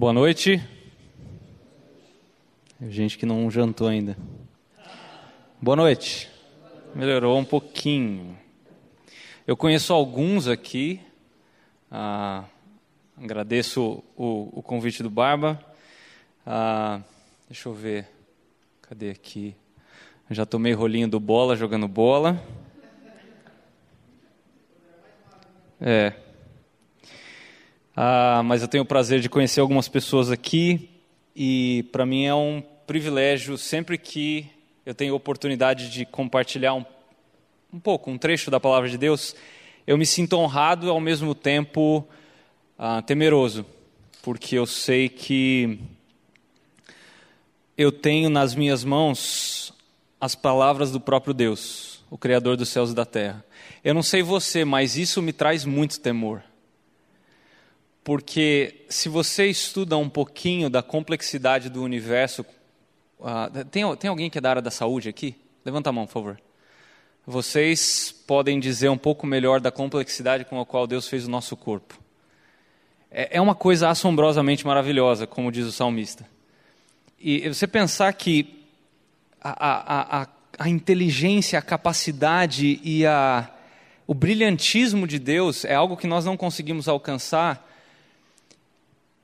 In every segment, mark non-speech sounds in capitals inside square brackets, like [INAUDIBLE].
boa noite. Gente que não jantou ainda. Boa noite. Melhorou um pouquinho. Eu conheço alguns aqui. Ah, agradeço o, o, convite do Barba. Ah, deixa eu ver. Cadê aqui? Já tomei rolinho do bola jogando bola. É. Ah, mas eu tenho o prazer de conhecer algumas pessoas aqui e para mim é um privilégio sempre que eu tenho oportunidade de compartilhar um, um pouco, um trecho da palavra de Deus, eu me sinto honrado e ao mesmo tempo ah, temeroso, porque eu sei que eu tenho nas minhas mãos as palavras do próprio Deus, o Criador dos céus e da terra. Eu não sei você, mas isso me traz muito temor porque se você estuda um pouquinho da complexidade do universo, uh, tem, tem alguém que é da área da saúde aqui? Levanta a mão, por favor. Vocês podem dizer um pouco melhor da complexidade com a qual Deus fez o nosso corpo. É, é uma coisa assombrosamente maravilhosa, como diz o salmista. E você pensar que a, a, a, a inteligência, a capacidade e a, o brilhantismo de Deus é algo que nós não conseguimos alcançar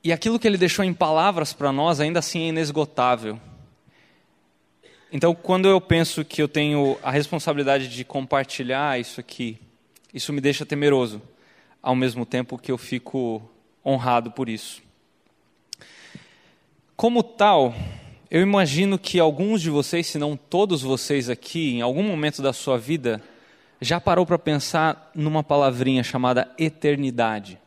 e aquilo que ele deixou em palavras para nós ainda assim é inesgotável. Então, quando eu penso que eu tenho a responsabilidade de compartilhar isso aqui, isso me deixa temeroso, ao mesmo tempo que eu fico honrado por isso. Como tal, eu imagino que alguns de vocês, se não todos vocês aqui, em algum momento da sua vida, já parou para pensar numa palavrinha chamada eternidade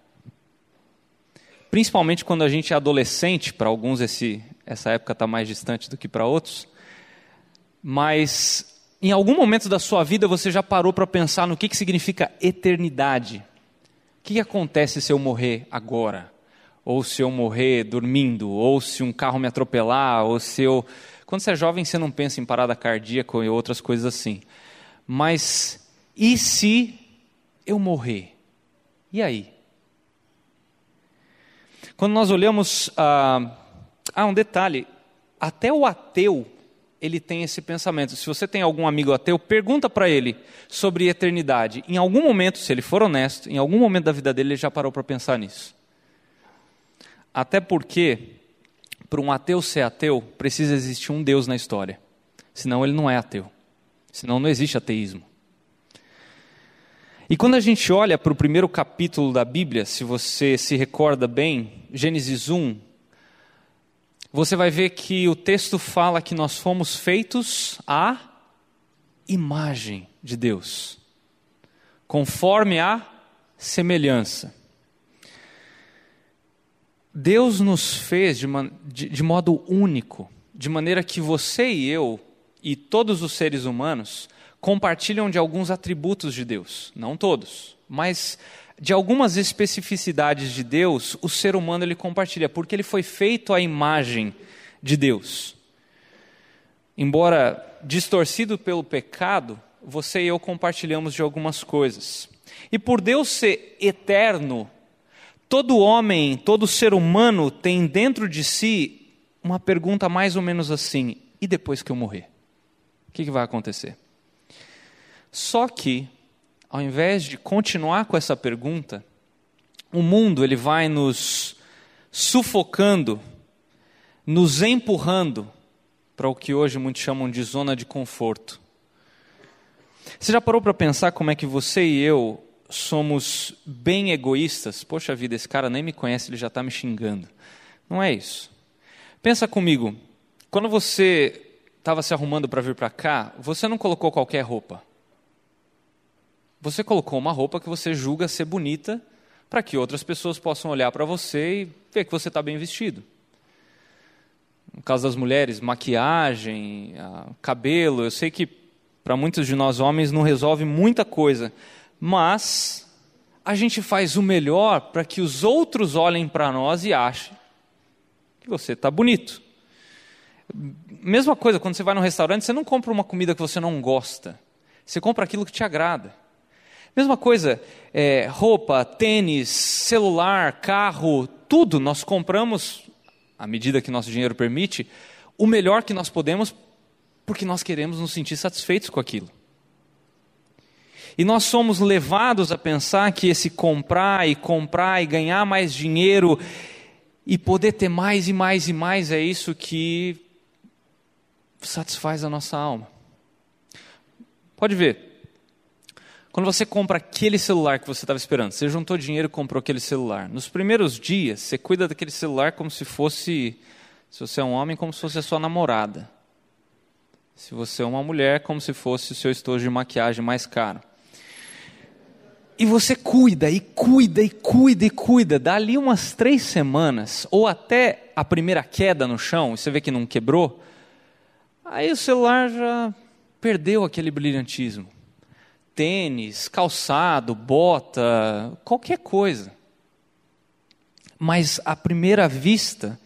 principalmente quando a gente é adolescente, para alguns esse, essa época está mais distante do que para outros, mas em algum momento da sua vida você já parou para pensar no que, que significa eternidade? O que, que acontece se eu morrer agora? Ou se eu morrer dormindo? Ou se um carro me atropelar? Ou se eu. Quando você é jovem, você não pensa em parada cardíaca e outras coisas assim. Mas e se eu morrer? E aí? Quando nós olhamos. Ah, ah, um detalhe: até o ateu ele tem esse pensamento. Se você tem algum amigo ateu, pergunta para ele sobre eternidade. Em algum momento, se ele for honesto, em algum momento da vida dele, ele já parou para pensar nisso. Até porque, para um ateu ser ateu, precisa existir um Deus na história. Senão ele não é ateu. Senão não existe ateísmo. E quando a gente olha para o primeiro capítulo da Bíblia, se você se recorda bem, Gênesis 1, você vai ver que o texto fala que nós fomos feitos à imagem de Deus, conforme a semelhança. Deus nos fez de, de, de modo único, de maneira que você e eu, e todos os seres humanos, compartilham de alguns atributos de Deus, não todos, mas de algumas especificidades de Deus, o ser humano ele compartilha, porque ele foi feito à imagem de Deus. Embora distorcido pelo pecado, você e eu compartilhamos de algumas coisas. E por Deus ser eterno, todo homem, todo ser humano tem dentro de si uma pergunta mais ou menos assim: e depois que eu morrer? O que, que vai acontecer? Só que, ao invés de continuar com essa pergunta, o mundo ele vai nos sufocando, nos empurrando para o que hoje muitos chamam de zona de conforto. Você já parou para pensar como é que você e eu somos bem egoístas? Poxa vida, esse cara nem me conhece, ele já está me xingando. Não é isso. Pensa comigo, quando você estava se arrumando para vir para cá, você não colocou qualquer roupa. Você colocou uma roupa que você julga ser bonita para que outras pessoas possam olhar para você e ver que você está bem vestido. No caso das mulheres, maquiagem, cabelo, eu sei que para muitos de nós homens não resolve muita coisa, mas a gente faz o melhor para que os outros olhem para nós e achem que você está bonito. Mesma coisa, quando você vai no restaurante, você não compra uma comida que você não gosta, você compra aquilo que te agrada. Mesma coisa, é, roupa, tênis, celular, carro, tudo nós compramos à medida que nosso dinheiro permite, o melhor que nós podemos, porque nós queremos nos sentir satisfeitos com aquilo. E nós somos levados a pensar que esse comprar e comprar e ganhar mais dinheiro e poder ter mais e mais e mais é isso que satisfaz a nossa alma. Pode ver. Quando você compra aquele celular que você estava esperando, você juntou dinheiro e comprou aquele celular. Nos primeiros dias, você cuida daquele celular como se fosse, se você é um homem, como se fosse a sua namorada. Se você é uma mulher, como se fosse o seu estojo de maquiagem mais caro. E você cuida, e cuida, e cuida, e cuida. Dali umas três semanas, ou até a primeira queda no chão, você vê que não quebrou, aí o celular já perdeu aquele brilhantismo. Tênis, calçado, bota, qualquer coisa. Mas à primeira vista,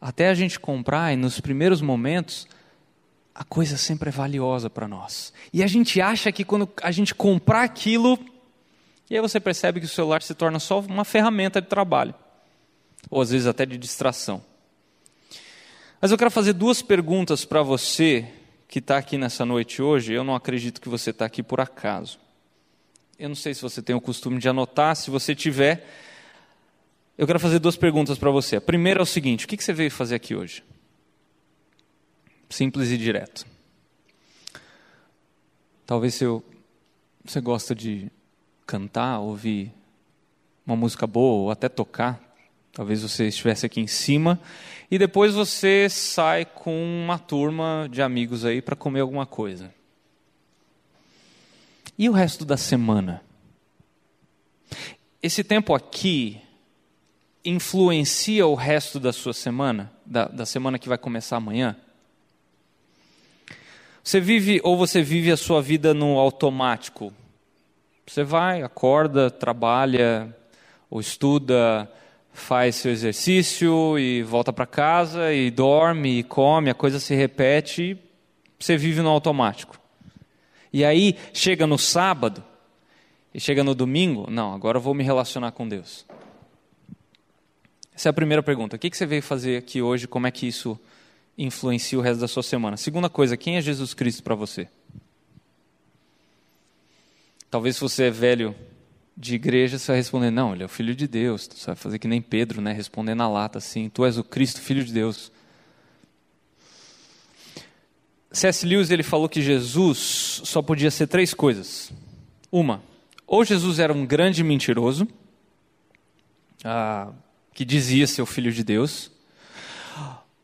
até a gente comprar, e nos primeiros momentos, a coisa sempre é valiosa para nós. E a gente acha que quando a gente comprar aquilo, e aí você percebe que o celular se torna só uma ferramenta de trabalho, ou às vezes até de distração. Mas eu quero fazer duas perguntas para você que está aqui nessa noite hoje. Eu não acredito que você está aqui por acaso. Eu não sei se você tem o costume de anotar, se você tiver. Eu quero fazer duas perguntas para você. A primeira é o seguinte: o que você veio fazer aqui hoje? Simples e direto. Talvez você, você gosta de cantar, ouvir uma música boa ou até tocar. Talvez você estivesse aqui em cima e depois você sai com uma turma de amigos aí para comer alguma coisa. E o resto da semana? Esse tempo aqui influencia o resto da sua semana, da, da semana que vai começar amanhã? Você vive ou você vive a sua vida no automático? Você vai, acorda, trabalha, ou estuda, faz seu exercício e volta para casa e dorme e come, a coisa se repete, você vive no automático. E aí chega no sábado e chega no domingo, não, agora eu vou me relacionar com Deus. Essa é a primeira pergunta. O que você veio fazer aqui hoje? Como é que isso influencia o resto da sua semana? Segunda coisa, quem é Jesus Cristo para você? Talvez se você é velho de igreja, você vai responder: Não, ele é o filho de Deus. Você vai fazer que nem Pedro, né? Responder na lata assim: Tu és o Cristo, filho de Deus. C.S. Lewis ele falou que Jesus só podia ser três coisas. Uma, ou Jesus era um grande mentiroso, ah, que dizia ser o filho de Deus,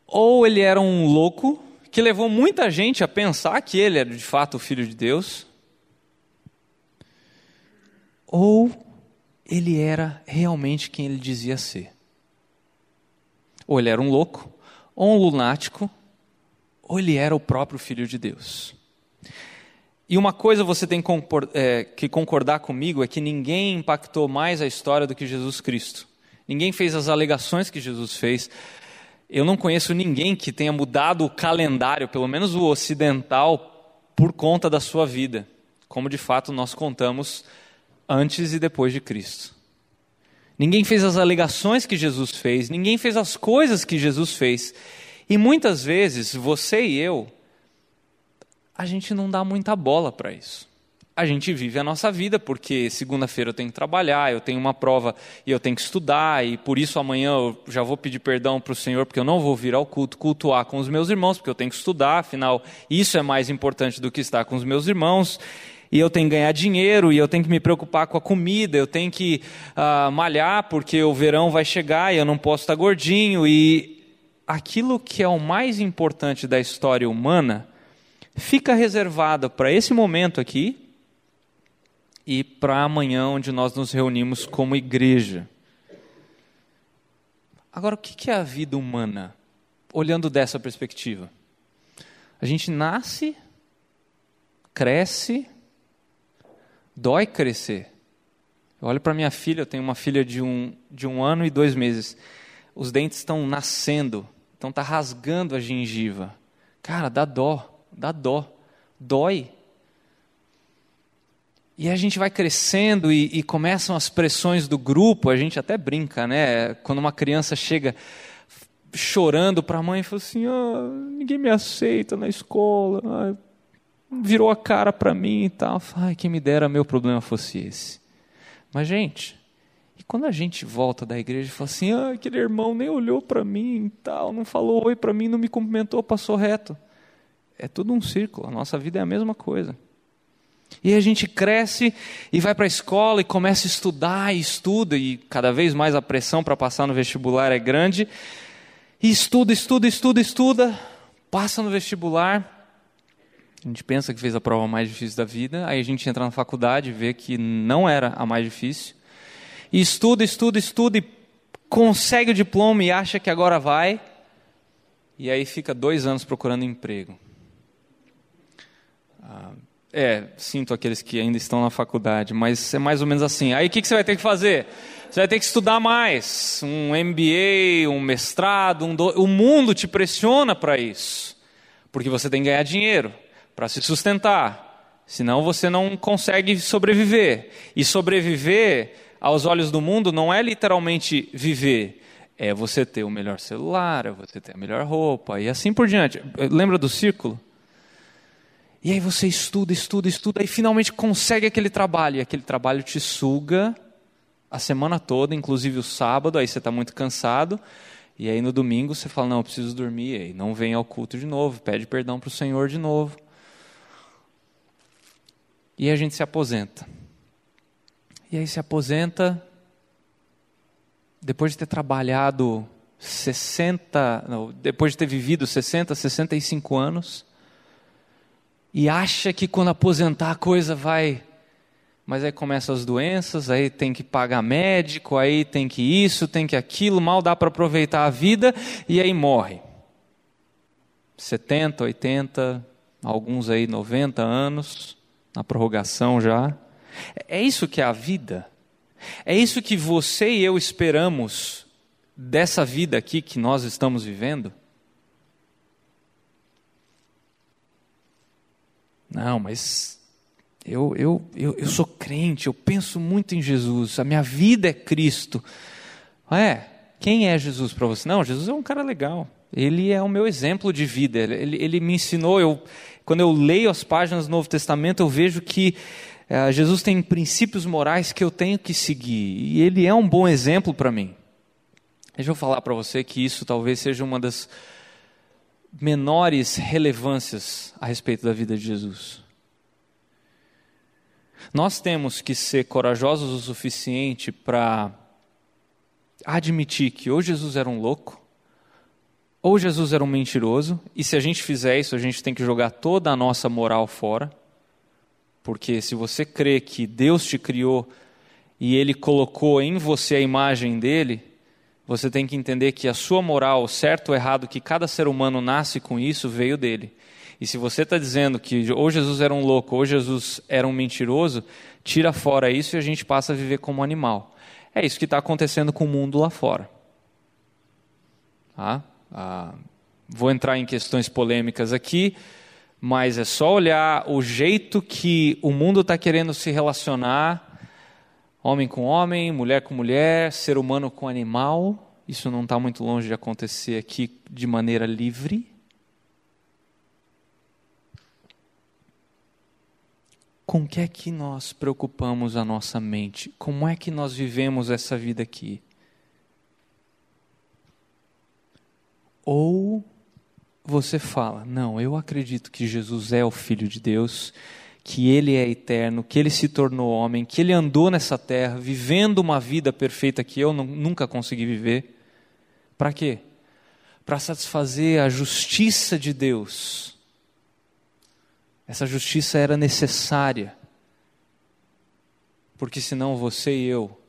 ou ele era um louco que levou muita gente a pensar que ele era de fato o filho de Deus, ou ele era realmente quem ele dizia ser. Ou ele era um louco, ou um lunático, ou ele era o próprio Filho de Deus. E uma coisa você tem é, que concordar comigo é que ninguém impactou mais a história do que Jesus Cristo. Ninguém fez as alegações que Jesus fez. Eu não conheço ninguém que tenha mudado o calendário, pelo menos o ocidental, por conta da sua vida, como de fato nós contamos antes e depois de Cristo. Ninguém fez as alegações que Jesus fez, ninguém fez as coisas que Jesus fez. E muitas vezes, você e eu, a gente não dá muita bola para isso. A gente vive a nossa vida porque segunda-feira eu tenho que trabalhar, eu tenho uma prova e eu tenho que estudar, e por isso amanhã eu já vou pedir perdão para o Senhor, porque eu não vou vir ao culto cultuar com os meus irmãos, porque eu tenho que estudar, afinal, isso é mais importante do que estar com os meus irmãos e eu tenho que ganhar dinheiro, e eu tenho que me preocupar com a comida, eu tenho que uh, malhar porque o verão vai chegar e eu não posso estar gordinho. E aquilo que é o mais importante da história humana fica reservado para esse momento aqui e para amanhã, onde nós nos reunimos como igreja. Agora, o que é a vida humana, olhando dessa perspectiva? A gente nasce, cresce, Dói crescer. Eu olho para minha filha, eu tenho uma filha de um, de um ano e dois meses. Os dentes estão nascendo, então está rasgando a gengiva. Cara, dá dó, dá dó, dói. E a gente vai crescendo e, e, começam as pressões do grupo, a gente até brinca, né? Quando uma criança chega chorando para a mãe, falou assim: ah, ninguém me aceita na escola, virou a cara para mim e tal. Ai, quem me dera meu problema fosse esse. Mas, gente, e quando a gente volta da igreja e fala assim: ah, aquele irmão nem olhou para mim e tal, não falou oi para mim, não me cumprimentou, passou reto. É tudo um círculo, a nossa vida é a mesma coisa. E a gente cresce e vai para a escola e começa a estudar e estuda, e cada vez mais a pressão para passar no vestibular é grande. E estuda, estuda, estuda, estuda, passa no vestibular. A gente pensa que fez a prova mais difícil da vida, aí a gente entra na faculdade e vê que não era a mais difícil. E estuda, estuda, estuda e consegue o diploma e acha que agora vai. E aí fica dois anos procurando emprego. Ah, é, sinto aqueles que ainda estão na faculdade, mas é mais ou menos assim. Aí o que, que você vai ter que fazer? Você vai ter que estudar mais, um MBA, um mestrado, um do... o mundo te pressiona para isso, porque você tem que ganhar dinheiro para se sustentar, senão você não consegue sobreviver. E sobreviver, aos olhos do mundo, não é literalmente viver, é você ter o melhor celular, é você ter a melhor roupa e assim por diante. Lembra do círculo? E aí você estuda, estuda, estuda, e finalmente consegue aquele trabalho, e aquele trabalho te suga a semana toda, inclusive o sábado, aí você está muito cansado, e aí no domingo você fala, não, eu preciso dormir, e aí não vem ao culto de novo, pede perdão para o Senhor de novo. E a gente se aposenta. E aí se aposenta, depois de ter trabalhado 60, não, depois de ter vivido 60, 65 anos, e acha que quando aposentar a coisa vai. Mas aí começam as doenças, aí tem que pagar médico, aí tem que isso, tem que aquilo, mal dá para aproveitar a vida e aí morre. 70, 80, alguns aí 90 anos, na prorrogação já. É isso que é a vida. É isso que você e eu esperamos dessa vida aqui que nós estamos vivendo. Não, mas eu, eu, eu, eu sou crente, eu penso muito em Jesus, a minha vida é Cristo. É, quem é Jesus para você? Não, Jesus é um cara legal. Ele é o meu exemplo de vida. Ele, ele me ensinou. Eu, quando eu leio as páginas do Novo Testamento, eu vejo que é, Jesus tem princípios morais que eu tenho que seguir. E ele é um bom exemplo para mim. Deixa eu falar para você que isso talvez seja uma das menores relevâncias a respeito da vida de Jesus. Nós temos que ser corajosos o suficiente para admitir que ou Jesus era um louco, ou Jesus era um mentiroso, e se a gente fizer isso, a gente tem que jogar toda a nossa moral fora, porque se você crê que Deus te criou e Ele colocou em você a imagem dele, você tem que entender que a sua moral, certo ou errado, que cada ser humano nasce com isso, veio dele. E se você está dizendo que ou Jesus era um louco ou Jesus era um mentiroso, tira fora isso e a gente passa a viver como animal. É isso que está acontecendo com o mundo lá fora. Tá? Ah, vou entrar em questões polêmicas aqui, mas é só olhar o jeito que o mundo está querendo se relacionar Homem com homem, mulher com mulher, ser humano com animal. Isso não está muito longe de acontecer aqui de maneira livre. Com que é que nós preocupamos a nossa mente? Como é que nós vivemos essa vida aqui? Ou você fala, não, eu acredito que Jesus é o Filho de Deus que ele é eterno, que ele se tornou homem, que ele andou nessa terra vivendo uma vida perfeita que eu nunca consegui viver. Para quê? Para satisfazer a justiça de Deus. Essa justiça era necessária, porque senão você e eu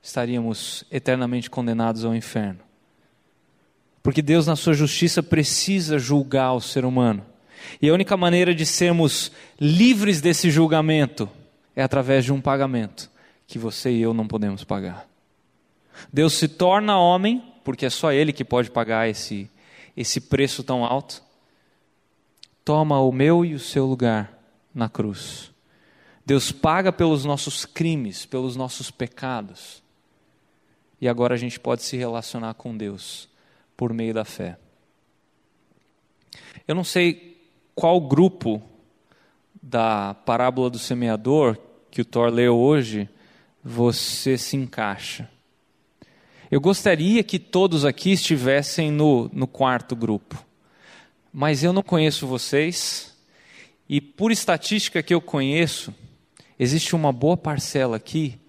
estaríamos eternamente condenados ao inferno. Porque Deus, na sua justiça, precisa julgar o ser humano. E a única maneira de sermos livres desse julgamento é através de um pagamento que você e eu não podemos pagar. Deus se torna homem, porque é só Ele que pode pagar esse, esse preço tão alto. Toma o meu e o seu lugar na cruz. Deus paga pelos nossos crimes, pelos nossos pecados. E agora a gente pode se relacionar com Deus por meio da fé. Eu não sei qual grupo da parábola do semeador que o Thor leu hoje você se encaixa. Eu gostaria que todos aqui estivessem no, no quarto grupo, mas eu não conheço vocês, e por estatística que eu conheço, existe uma boa parcela aqui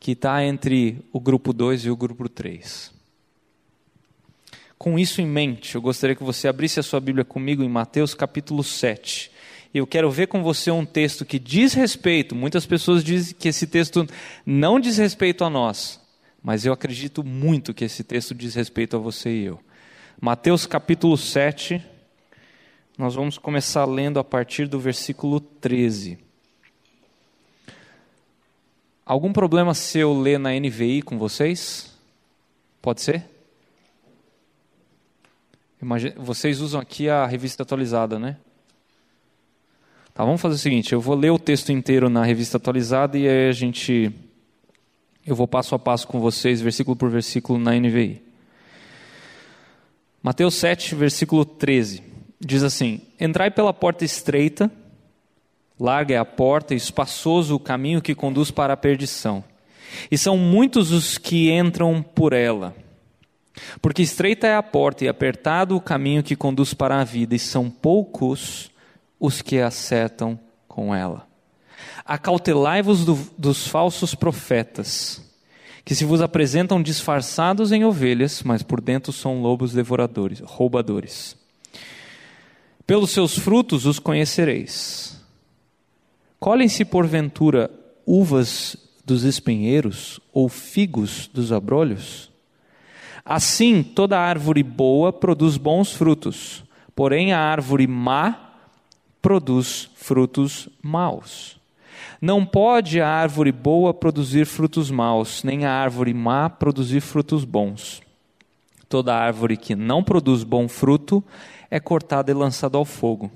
que está entre o grupo 2 e o grupo 3. Com isso em mente, eu gostaria que você abrisse a sua Bíblia comigo em Mateus capítulo 7. Eu quero ver com você um texto que diz respeito, muitas pessoas dizem que esse texto não diz respeito a nós, mas eu acredito muito que esse texto diz respeito a você e eu. Mateus capítulo 7, nós vamos começar lendo a partir do versículo 13. Algum problema se eu ler na NVI com vocês? Pode ser? Vocês usam aqui a revista atualizada, né? Tá, vamos fazer o seguinte: eu vou ler o texto inteiro na revista atualizada e aí a gente. Eu vou passo a passo com vocês, versículo por versículo, na NVI. Mateus 7, versículo 13. Diz assim: Entrai pela porta estreita, larga é a porta e espaçoso o caminho que conduz para a perdição. E são muitos os que entram por ela. Porque estreita é a porta e apertado o caminho que conduz para a vida, e são poucos os que acertam com ela. Acautelai-vos do, dos falsos profetas, que se vos apresentam disfarçados em ovelhas, mas por dentro são lobos devoradores, roubadores. Pelos seus frutos os conhecereis. Colhem-se porventura uvas dos espinheiros ou figos dos abrolhos? Assim, toda árvore boa produz bons frutos, porém a árvore má produz frutos maus. Não pode a árvore boa produzir frutos maus, nem a árvore má produzir frutos bons. Toda árvore que não produz bom fruto é cortada e lançada ao fogo.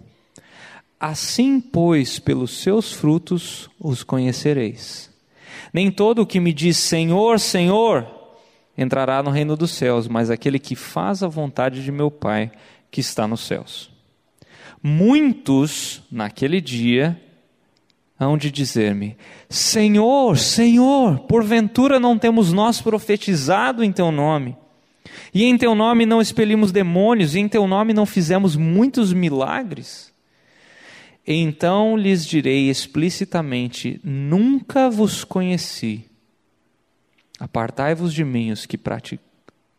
Assim, pois, pelos seus frutos os conhecereis. Nem todo o que me diz Senhor, Senhor, entrará no reino dos céus, mas aquele que faz a vontade de meu Pai que está nos céus. Muitos, naquele dia, hão de dizer-me: Senhor, Senhor, porventura não temos nós profetizado em teu nome? E em teu nome não expelimos demônios, e em teu nome não fizemos muitos milagres? Então lhes direi explicitamente: Nunca vos conheci. Apartai-vos de mim, os que, pratic...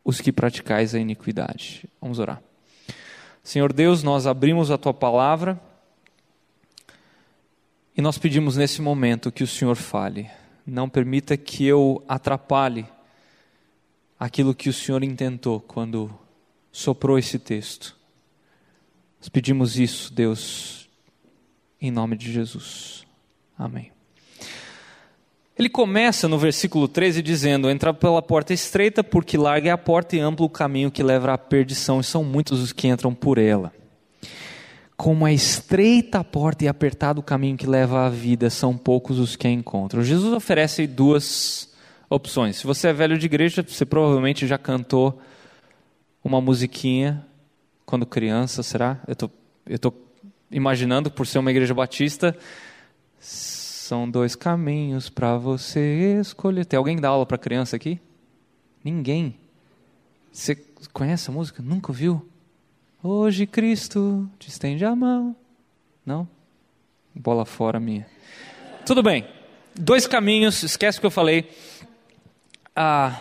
os que praticais a iniquidade. Vamos orar. Senhor Deus, nós abrimos a tua palavra e nós pedimos nesse momento que o Senhor fale. Não permita que eu atrapalhe aquilo que o Senhor intentou quando soprou esse texto. Nós pedimos isso, Deus, em nome de Jesus. Amém. Ele começa no versículo 13 dizendo: Entra pela porta estreita, porque larga é a porta e amplo o caminho que leva à perdição, e são muitos os que entram por ela. Como é estreita a porta e apertado o caminho que leva à vida, são poucos os que a encontram. Jesus oferece duas opções. Se você é velho de igreja, você provavelmente já cantou uma musiquinha quando criança, será? Eu tô, estou tô imaginando, por ser uma igreja batista são dois caminhos para você escolher. Tem alguém que dá aula para criança aqui? Ninguém. Você conhece a música? Nunca ouviu? Hoje Cristo te estende a mão. Não? Bola fora minha. Tudo bem. Dois caminhos, esquece o que eu falei. Ah,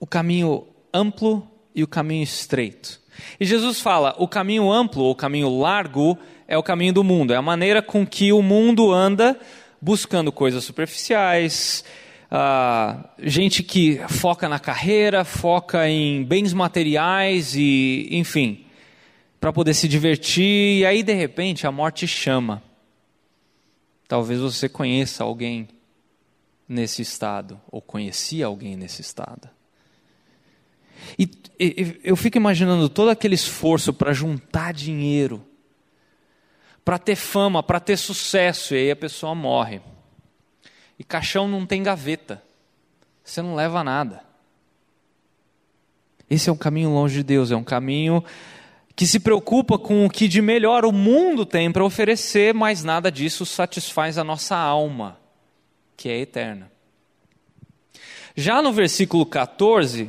o caminho amplo e o caminho estreito. E Jesus fala: o caminho amplo ou o caminho largo é o caminho do mundo, é a maneira com que o mundo anda buscando coisas superficiais, uh, gente que foca na carreira, foca em bens materiais e, enfim, para poder se divertir, e aí de repente a morte chama. Talvez você conheça alguém nesse estado, ou conhecia alguém nesse estado. E, e eu fico imaginando todo aquele esforço para juntar dinheiro para ter fama, para ter sucesso, e aí a pessoa morre. E caixão não tem gaveta, você não leva nada. Esse é um caminho longe de Deus, é um caminho que se preocupa com o que de melhor o mundo tem para oferecer, mas nada disso satisfaz a nossa alma, que é eterna. Já no versículo 14,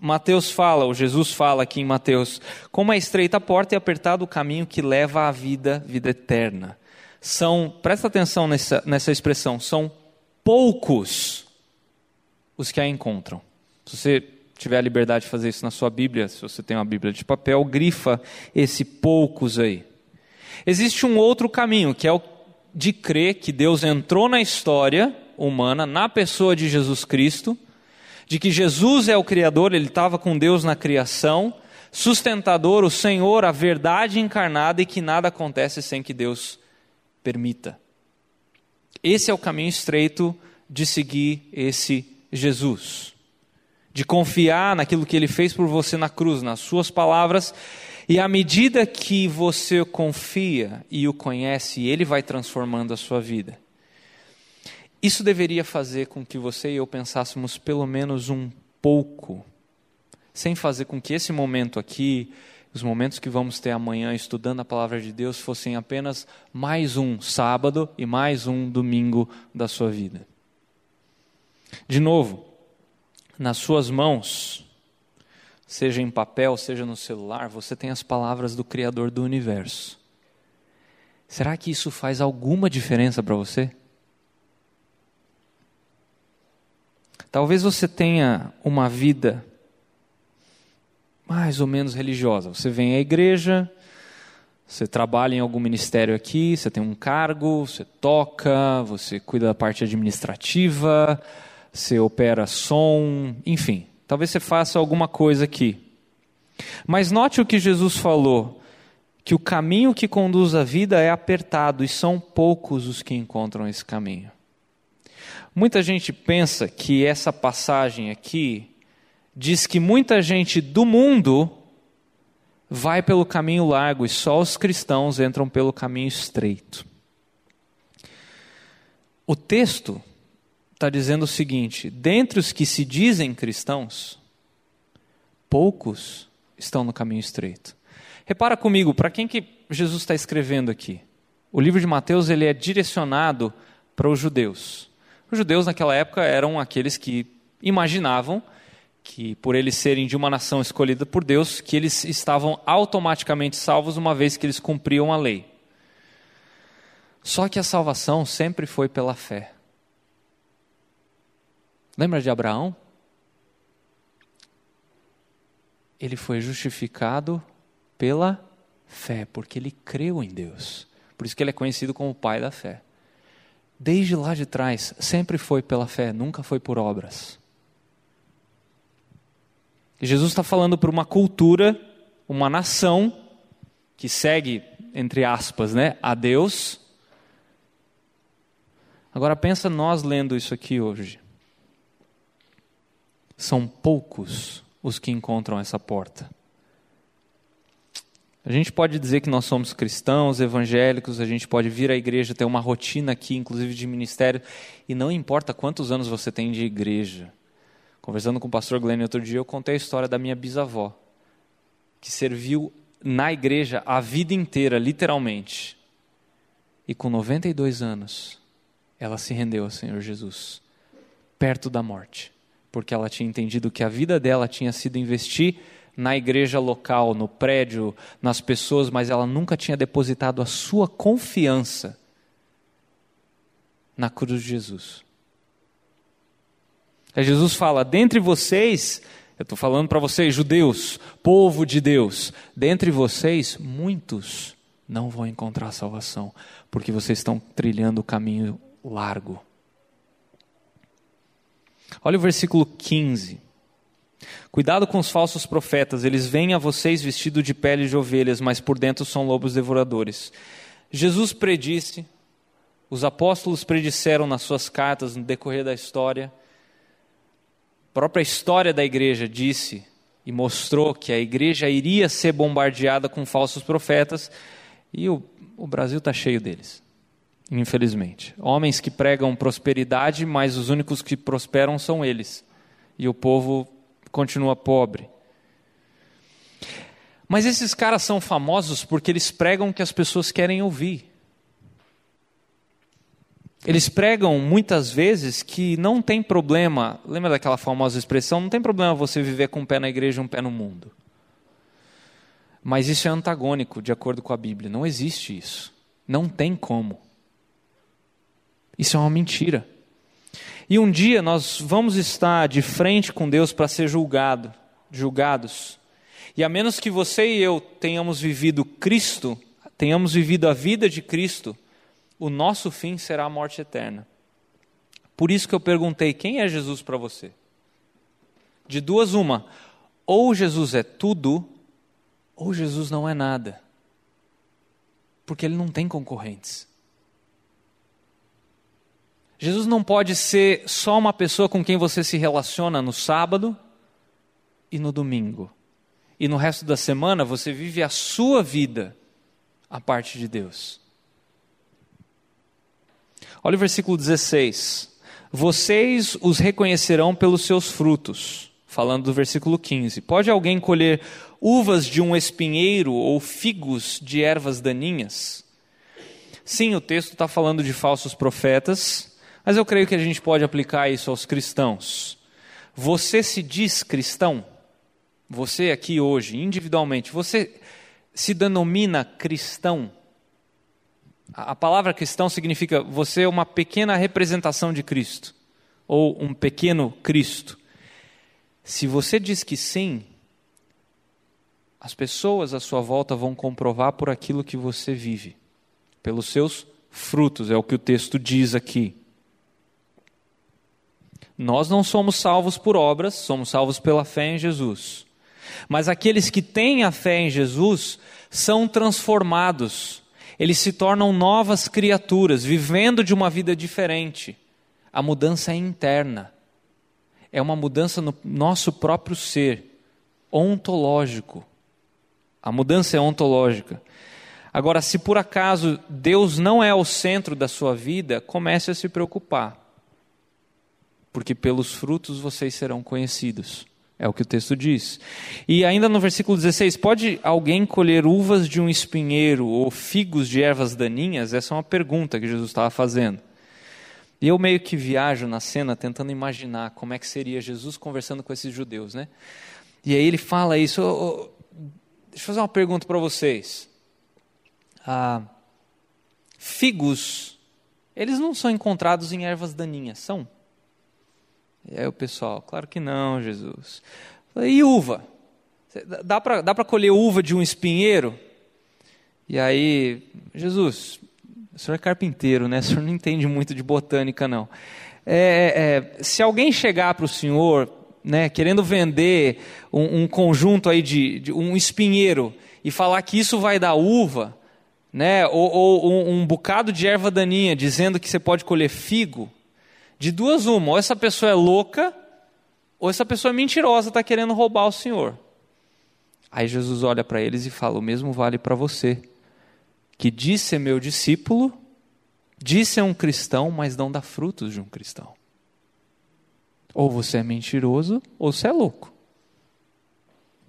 Mateus fala, ou Jesus fala aqui em Mateus, como é estreita a porta e apertado o caminho que leva à vida, vida eterna. São, presta atenção nessa, nessa expressão, são poucos os que a encontram. Se você tiver a liberdade de fazer isso na sua Bíblia, se você tem uma Bíblia de papel, grifa esse poucos aí. Existe um outro caminho, que é o de crer que Deus entrou na história humana, na pessoa de Jesus Cristo, de que Jesus é o Criador, ele estava com Deus na criação, sustentador, o Senhor, a verdade encarnada e que nada acontece sem que Deus permita. Esse é o caminho estreito de seguir esse Jesus de confiar naquilo que ele fez por você na cruz, nas suas palavras, e à medida que você confia e o conhece, ele vai transformando a sua vida. Isso deveria fazer com que você e eu pensássemos pelo menos um pouco, sem fazer com que esse momento aqui, os momentos que vamos ter amanhã estudando a palavra de Deus, fossem apenas mais um sábado e mais um domingo da sua vida. De novo, nas suas mãos, seja em papel, seja no celular, você tem as palavras do Criador do universo. Será que isso faz alguma diferença para você? Talvez você tenha uma vida mais ou menos religiosa. Você vem à igreja, você trabalha em algum ministério aqui, você tem um cargo, você toca, você cuida da parte administrativa, você opera som, enfim, talvez você faça alguma coisa aqui. Mas note o que Jesus falou: que o caminho que conduz à vida é apertado e são poucos os que encontram esse caminho. Muita gente pensa que essa passagem aqui diz que muita gente do mundo vai pelo caminho largo e só os cristãos entram pelo caminho estreito. O texto está dizendo o seguinte: dentre os que se dizem cristãos, poucos estão no caminho estreito. Repara comigo, para quem que Jesus está escrevendo aqui? O livro de Mateus ele é direcionado para os judeus. Os judeus naquela época eram aqueles que imaginavam que por eles serem de uma nação escolhida por Deus, que eles estavam automaticamente salvos uma vez que eles cumpriam a lei. Só que a salvação sempre foi pela fé. Lembra de Abraão? Ele foi justificado pela fé, porque ele creu em Deus. Por isso que ele é conhecido como o pai da fé. Desde lá de trás, sempre foi pela fé, nunca foi por obras. Jesus está falando para uma cultura, uma nação que segue, entre aspas, né, a Deus. Agora pensa nós lendo isso aqui hoje são poucos os que encontram essa porta. A gente pode dizer que nós somos cristãos, evangélicos, a gente pode vir à igreja, ter uma rotina aqui, inclusive de ministério, e não importa quantos anos você tem de igreja. Conversando com o pastor Glenn outro dia, eu contei a história da minha bisavó, que serviu na igreja a vida inteira, literalmente. E com 92 anos, ela se rendeu ao Senhor Jesus, perto da morte porque ela tinha entendido que a vida dela tinha sido investir na igreja local, no prédio, nas pessoas, mas ela nunca tinha depositado a sua confiança na cruz de Jesus. Aí Jesus fala: dentre vocês, eu estou falando para vocês, judeus, povo de Deus, dentre vocês, muitos não vão encontrar salvação, porque vocês estão trilhando o caminho largo. Olha o versículo 15. Cuidado com os falsos profetas, eles vêm a vocês vestidos de pele de ovelhas, mas por dentro são lobos devoradores. Jesus predisse, os apóstolos predisseram nas suas cartas no decorrer da história. A própria história da igreja disse e mostrou que a igreja iria ser bombardeada com falsos profetas, e o, o Brasil está cheio deles infelizmente. Homens que pregam prosperidade, mas os únicos que prosperam são eles. E o povo continua pobre. Mas esses caras são famosos porque eles pregam o que as pessoas querem ouvir. Eles pregam muitas vezes que não tem problema, lembra daquela famosa expressão? Não tem problema você viver com um pé na igreja e um pé no mundo. Mas isso é antagônico, de acordo com a Bíblia. Não existe isso. Não tem como. Isso é uma mentira. E um dia nós vamos estar de frente com Deus para ser julgado, julgados. E a menos que você e eu tenhamos vivido Cristo, tenhamos vivido a vida de Cristo, o nosso fim será a morte eterna. Por isso que eu perguntei: quem é Jesus para você? De duas, uma. Ou Jesus é tudo, ou Jesus não é nada. Porque ele não tem concorrentes. Jesus não pode ser só uma pessoa com quem você se relaciona no sábado e no domingo. E no resto da semana você vive a sua vida a parte de Deus. Olha o versículo 16. Vocês os reconhecerão pelos seus frutos. Falando do versículo 15. Pode alguém colher uvas de um espinheiro ou figos de ervas daninhas? Sim, o texto está falando de falsos profetas, mas eu creio que a gente pode aplicar isso aos cristãos. Você se diz cristão? Você aqui hoje, individualmente, você se denomina cristão? A palavra cristão significa você é uma pequena representação de Cristo, ou um pequeno Cristo. Se você diz que sim, as pessoas à sua volta vão comprovar por aquilo que você vive, pelos seus frutos, é o que o texto diz aqui. Nós não somos salvos por obras, somos salvos pela fé em Jesus. Mas aqueles que têm a fé em Jesus são transformados eles se tornam novas criaturas, vivendo de uma vida diferente. A mudança é interna. É uma mudança no nosso próprio ser, ontológico. A mudança é ontológica. Agora, se por acaso Deus não é o centro da sua vida, comece a se preocupar. Porque pelos frutos vocês serão conhecidos. É o que o texto diz. E ainda no versículo 16: pode alguém colher uvas de um espinheiro ou figos de ervas daninhas? Essa é uma pergunta que Jesus estava fazendo. E eu meio que viajo na cena tentando imaginar como é que seria Jesus conversando com esses judeus, né? E aí ele fala isso. Oh, oh, deixa eu fazer uma pergunta para vocês. Ah, figos, eles não são encontrados em ervas daninhas, são? E aí o pessoal, claro que não, Jesus. E uva? Dá para dá colher uva de um espinheiro? E aí, Jesus, o senhor é carpinteiro, né? O senhor não entende muito de botânica, não. É, é, se alguém chegar para o senhor, né, querendo vender um, um conjunto aí de, de, um espinheiro e falar que isso vai dar uva, né, ou, ou um, um bocado de erva daninha, dizendo que você pode colher figo, de duas uma, ou essa pessoa é louca, ou essa pessoa é mentirosa, está querendo roubar o Senhor. Aí Jesus olha para eles e fala: O mesmo vale para você, que diz ser meu discípulo, diz ser um cristão, mas não dá frutos de um cristão. Ou você é mentiroso, ou você é louco.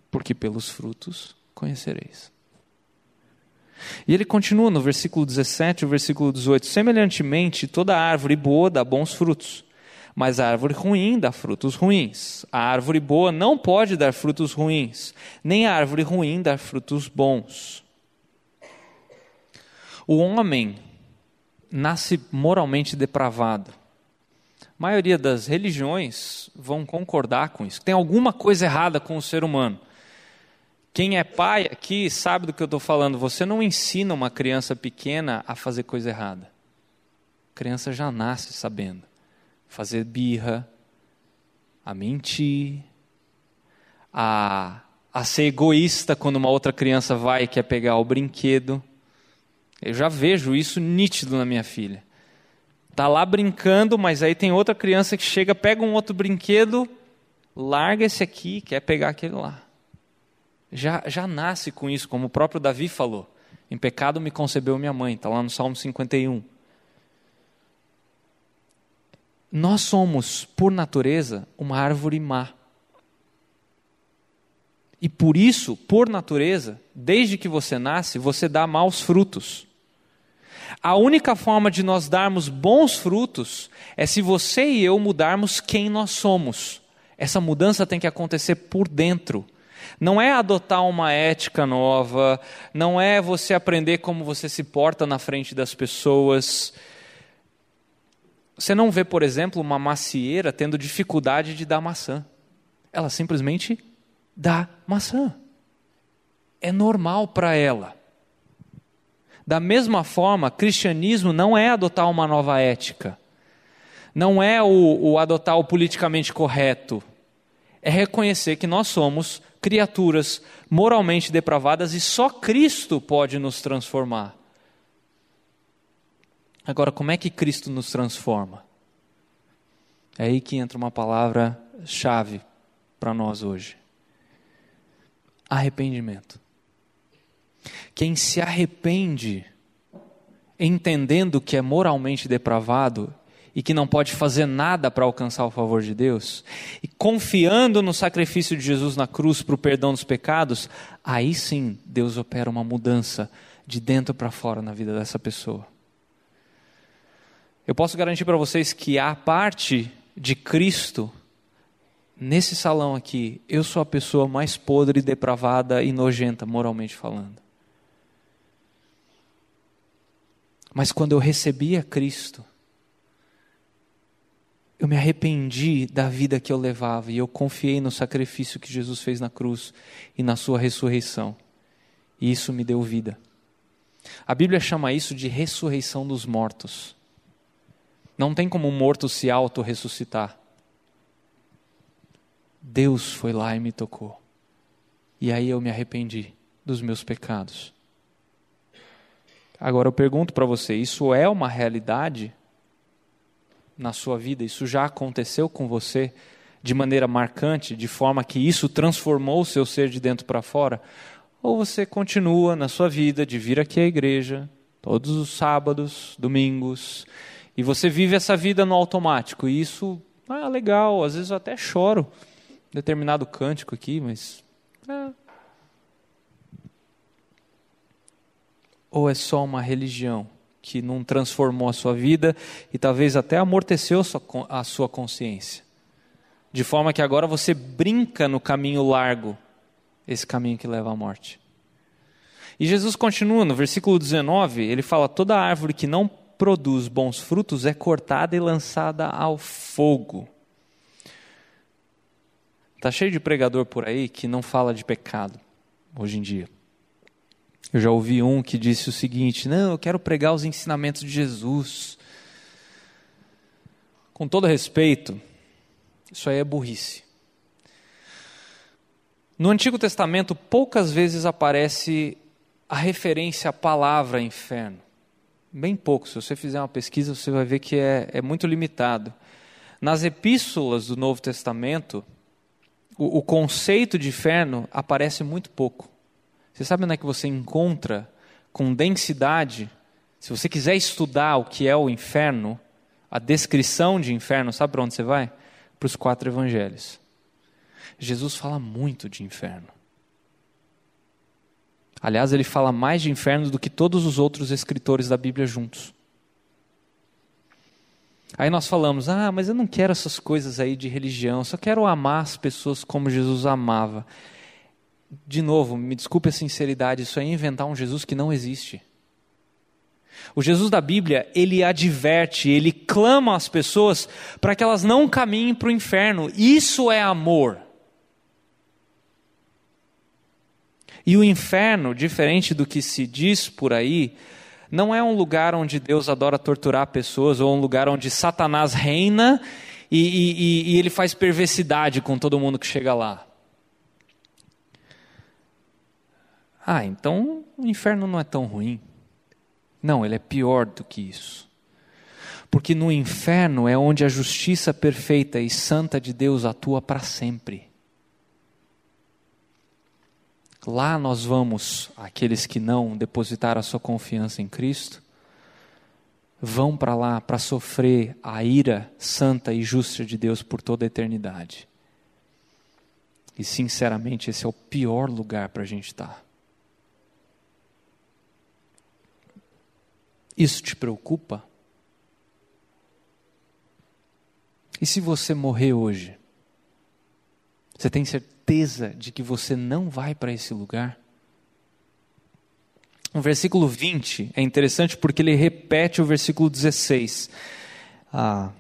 Porque pelos frutos conhecereis. E ele continua no versículo 17 e versículo 18: Semelhantemente, toda árvore boa dá bons frutos, mas a árvore ruim dá frutos ruins. A árvore boa não pode dar frutos ruins, nem a árvore ruim dar frutos bons. O homem nasce moralmente depravado. A maioria das religiões vão concordar com isso. Tem alguma coisa errada com o ser humano. Quem é pai aqui sabe do que eu estou falando. Você não ensina uma criança pequena a fazer coisa errada. A criança já nasce sabendo. Fazer birra, a mentir, a, a ser egoísta quando uma outra criança vai e quer pegar o brinquedo. Eu já vejo isso nítido na minha filha. Tá lá brincando, mas aí tem outra criança que chega, pega um outro brinquedo, larga esse aqui, quer pegar aquele lá já, já nasce com isso, como o próprio Davi falou. Em pecado me concebeu minha mãe, está lá no Salmo 51. Nós somos, por natureza, uma árvore má. E por isso, por natureza, desde que você nasce, você dá maus frutos. A única forma de nós darmos bons frutos é se você e eu mudarmos quem nós somos. Essa mudança tem que acontecer por dentro. Não é adotar uma ética nova, não é você aprender como você se porta na frente das pessoas. Você não vê, por exemplo, uma macieira tendo dificuldade de dar maçã. Ela simplesmente dá maçã. É normal para ela. Da mesma forma, cristianismo não é adotar uma nova ética, não é o, o adotar o politicamente correto, é reconhecer que nós somos criaturas moralmente depravadas e só Cristo pode nos transformar. Agora, como é que Cristo nos transforma? É aí que entra uma palavra-chave para nós hoje: arrependimento. Quem se arrepende, entendendo que é moralmente depravado e que não pode fazer nada para alcançar o favor de Deus, e confiando no sacrifício de Jesus na cruz para o perdão dos pecados, aí sim Deus opera uma mudança de dentro para fora na vida dessa pessoa. Eu posso garantir para vocês que a parte de Cristo nesse salão aqui, eu sou a pessoa mais podre, depravada e nojenta, moralmente falando. Mas quando eu recebi a Cristo, eu me arrependi da vida que eu levava e eu confiei no sacrifício que Jesus fez na cruz e na sua ressurreição. E isso me deu vida. A Bíblia chama isso de ressurreição dos mortos. Não tem como um morto se auto-ressuscitar. Deus foi lá e me tocou. E aí eu me arrependi dos meus pecados. Agora eu pergunto para você: isso é uma realidade na sua vida? Isso já aconteceu com você de maneira marcante, de forma que isso transformou o seu ser de dentro para fora? Ou você continua na sua vida de vir aqui à igreja todos os sábados, domingos, e você vive essa vida no automático? E isso ah, legal, às vezes eu até choro determinado cântico aqui, mas é, Ou é só uma religião que não transformou a sua vida e talvez até amorteceu a sua consciência? De forma que agora você brinca no caminho largo, esse caminho que leva à morte. E Jesus continua no versículo 19, ele fala: toda árvore que não produz bons frutos é cortada e lançada ao fogo. Está cheio de pregador por aí que não fala de pecado hoje em dia. Eu já ouvi um que disse o seguinte: Não, eu quero pregar os ensinamentos de Jesus. Com todo respeito, isso aí é burrice. No Antigo Testamento, poucas vezes aparece a referência à palavra inferno. Bem pouco. Se você fizer uma pesquisa, você vai ver que é, é muito limitado. Nas epístolas do Novo Testamento, o, o conceito de inferno aparece muito pouco. Você sabe onde é que você encontra com densidade? Se você quiser estudar o que é o inferno, a descrição de inferno, sabe para onde você vai? Para os quatro evangelhos. Jesus fala muito de inferno. Aliás, ele fala mais de inferno do que todos os outros escritores da Bíblia juntos. Aí nós falamos: ah, mas eu não quero essas coisas aí de religião, só quero amar as pessoas como Jesus amava de novo, me desculpe a sinceridade, isso é inventar um Jesus que não existe. O Jesus da Bíblia, ele adverte, ele clama às pessoas para que elas não caminhem para o inferno. Isso é amor. E o inferno, diferente do que se diz por aí, não é um lugar onde Deus adora torturar pessoas ou um lugar onde Satanás reina e, e, e ele faz perversidade com todo mundo que chega lá. Ah, então o inferno não é tão ruim. Não, ele é pior do que isso. Porque no inferno é onde a justiça perfeita e santa de Deus atua para sempre. Lá nós vamos, aqueles que não depositaram a sua confiança em Cristo, vão para lá para sofrer a ira santa e justa de Deus por toda a eternidade. E sinceramente, esse é o pior lugar para a gente estar. Isso te preocupa? E se você morrer hoje? Você tem certeza de que você não vai para esse lugar? O versículo 20 é interessante porque ele repete o versículo 16. Ah,